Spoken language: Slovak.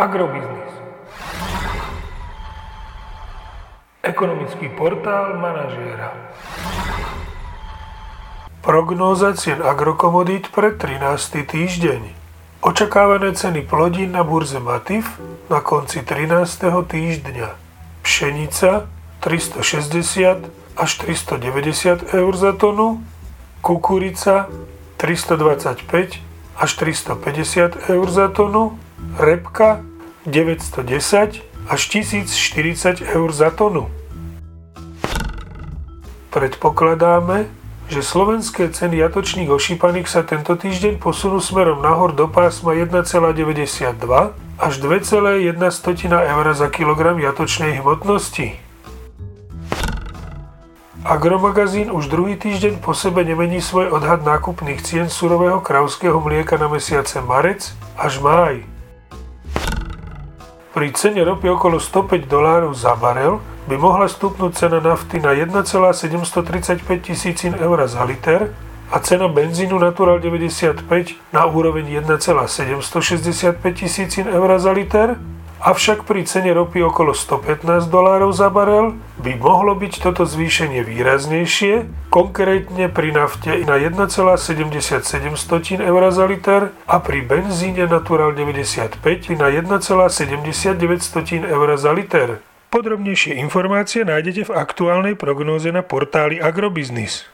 Agrobiznis. Ekonomický portál manažéra. Prognóza cien agrokomodít pre 13. týždeň. Očakávané ceny plodín na burze Matif na konci 13. týždňa. Pšenica 360 až 390 eur za tonu, kukurica 325 až 350 eur za tonu, repka 910 až 1040 eur za tonu. Predpokladáme, že slovenské ceny jatočných ošípaných sa tento týždeň posunú smerom nahor do pásma 1,92 až 2,1 eur za kilogram jatočnej hmotnosti. Agromagazín už druhý týždeň po sebe nemení svoj odhad nákupných cien surového kravského mlieka na mesiace marec až máj. Pri cene ropy okolo 105 dolárov za barel by mohla stúpnúť cena nafty na 1,735 tisícin eur za liter a cena benzínu Natural 95 na úroveň 1,765 tisícin eur za liter. Avšak pri cene ropy okolo 115 dolárov za barel by mohlo byť toto zvýšenie výraznejšie, konkrétne pri nafte na 1,77 eur za liter a pri benzíne Natural 95 na 1,79 eur za liter. Podrobnejšie informácie nájdete v aktuálnej prognóze na portáli Agrobiznis.